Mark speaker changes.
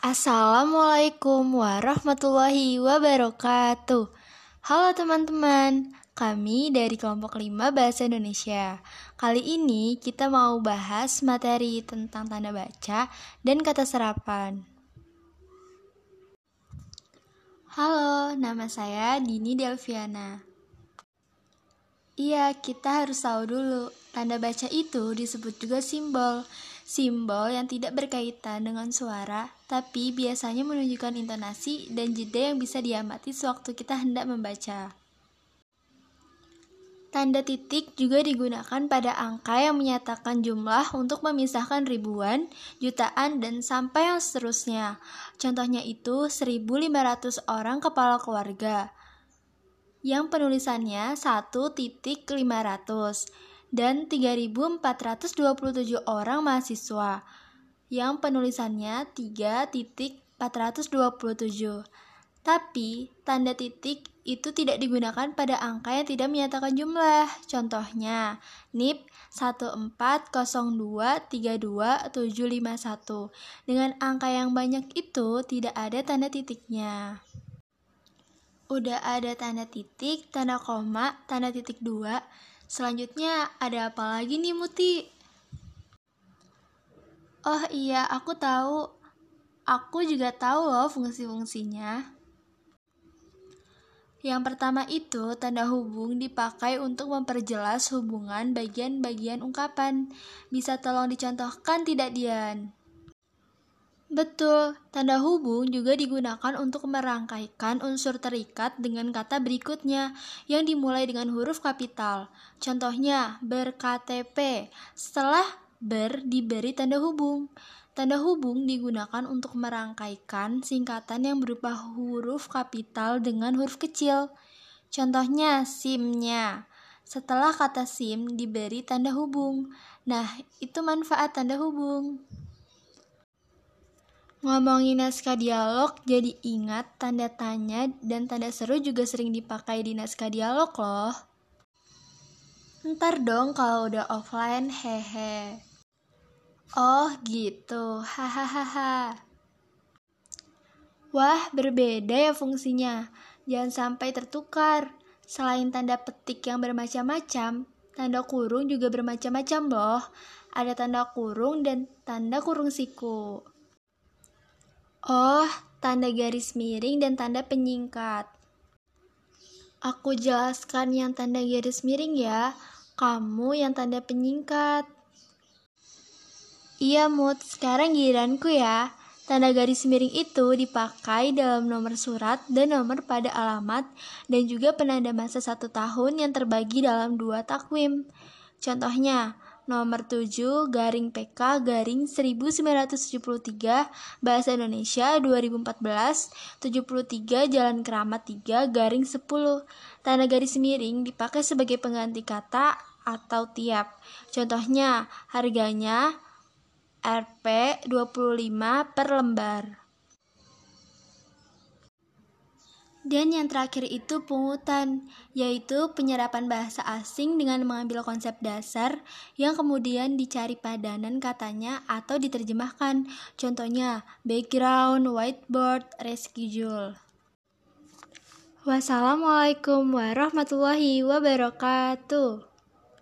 Speaker 1: Assalamualaikum warahmatullahi wabarakatuh. Halo teman-teman, kami dari kelompok 5 Bahasa Indonesia. Kali ini kita mau bahas materi tentang tanda baca dan kata serapan. Halo, nama saya Dini Delviana. Iya, kita harus tahu dulu, tanda baca itu disebut juga simbol simbol yang tidak berkaitan dengan suara, tapi biasanya menunjukkan intonasi dan jeda yang bisa diamati sewaktu kita hendak membaca. Tanda titik juga digunakan pada angka yang menyatakan jumlah untuk memisahkan ribuan, jutaan, dan sampai yang seterusnya. Contohnya itu 1500 orang kepala keluarga yang penulisannya 1.500 dan 3.427 orang mahasiswa yang penulisannya 3.427. Tapi, tanda titik itu tidak digunakan pada angka yang tidak menyatakan jumlah. Contohnya, NIP 140232751. Dengan angka yang banyak itu tidak ada tanda titiknya. Udah ada tanda titik, tanda koma, tanda titik dua, Selanjutnya ada apa lagi nih Muti? Oh iya, aku tahu. Aku juga tahu loh fungsi-fungsinya. Yang pertama itu, tanda hubung dipakai untuk memperjelas hubungan bagian-bagian ungkapan. Bisa tolong dicontohkan tidak, Dian? Betul, tanda hubung juga digunakan untuk merangkaikan unsur terikat dengan kata berikutnya yang dimulai dengan huruf kapital. Contohnya, berKTP. Setelah ber diberi tanda hubung. Tanda hubung digunakan untuk merangkaikan singkatan yang berupa huruf kapital dengan huruf kecil. Contohnya, SIM-nya. Setelah kata SIM diberi tanda hubung. Nah, itu manfaat tanda hubung. Ngomongin naskah dialog, jadi ingat tanda tanya dan tanda seru juga sering dipakai di naskah dialog loh. Ntar dong kalau udah offline, hehe. Oh gitu, hahaha. Wah, berbeda ya fungsinya. Jangan sampai tertukar. Selain tanda petik yang bermacam-macam, tanda kurung juga bermacam-macam loh. Ada tanda kurung dan tanda kurung siku. Oh, tanda garis miring dan tanda penyingkat. Aku jelaskan yang tanda garis miring ya, kamu yang tanda penyingkat. Iya, Mut, sekarang giliranku ya. Tanda garis miring itu dipakai dalam nomor surat dan nomor pada alamat dan juga penanda masa satu tahun yang terbagi dalam dua takwim. Contohnya, nomor 7 garing PK garing 1973 Bahasa Indonesia 2014 73 Jalan Keramat 3 garing 10 Tanda garis miring dipakai sebagai pengganti kata atau tiap. Contohnya, harganya Rp 25 per lembar. Dan yang terakhir itu pungutan, yaitu penyerapan bahasa asing dengan mengambil konsep dasar yang kemudian dicari padanan katanya atau diterjemahkan. Contohnya, background, whiteboard, reschedule. Wassalamualaikum warahmatullahi wabarakatuh.